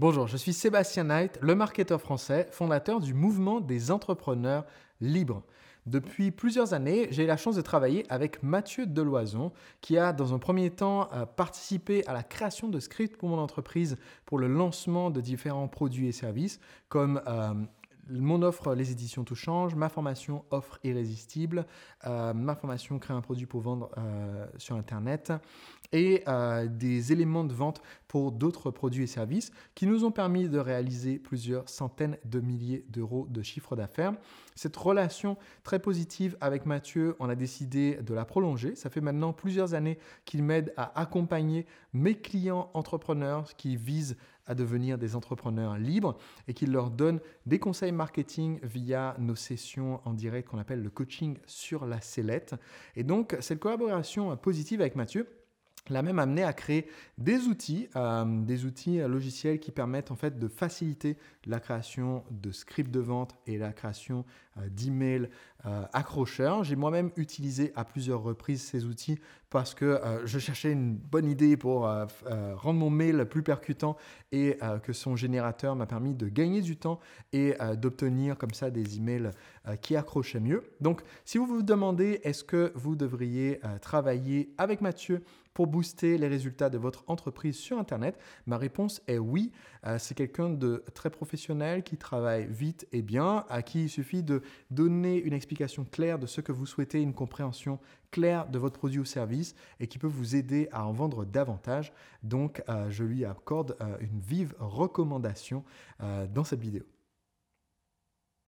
Bonjour, je suis Sébastien Knight, le marketeur français, fondateur du mouvement des entrepreneurs libres. Depuis plusieurs années, j'ai eu la chance de travailler avec Mathieu Deloison, qui a dans un premier temps euh, participé à la création de scripts pour mon entreprise pour le lancement de différents produits et services, comme euh, mon offre, les éditions Tout Change, ma formation Offre Irrésistible, euh, ma formation Créer un produit pour vendre sur Internet et des éléments de vente pour d'autres produits et services qui nous ont permis de réaliser plusieurs centaines de milliers d'euros de chiffre d'affaires. Cette relation très positive avec Mathieu, on a décidé de la prolonger. Ça fait maintenant plusieurs années qu'il m'aide à accompagner mes clients entrepreneurs qui visent à devenir des entrepreneurs libres et qu'il leur donne des conseils marketing via nos sessions en direct qu'on appelle le coaching sur la sellette. Et donc, cette collaboration positive avec Mathieu, l'a même amené à créer des outils, euh, des outils euh, logiciels qui permettent en fait de faciliter la création de scripts de vente et la création euh, d'emails accrocheurs. J'ai moi-même utilisé à plusieurs reprises ces outils parce que je cherchais une bonne idée pour rendre mon mail plus percutant et que son générateur m'a permis de gagner du temps et d'obtenir comme ça des emails qui accrochaient mieux. Donc, si vous vous demandez est-ce que vous devriez travailler avec Mathieu pour booster les résultats de votre entreprise sur Internet Ma réponse est oui. Euh, c'est quelqu'un de très professionnel qui travaille vite et bien, à qui il suffit de donner une explication claire de ce que vous souhaitez, une compréhension claire de votre produit ou service et qui peut vous aider à en vendre davantage. Donc, euh, je lui accorde euh, une vive recommandation dans cette vidéo.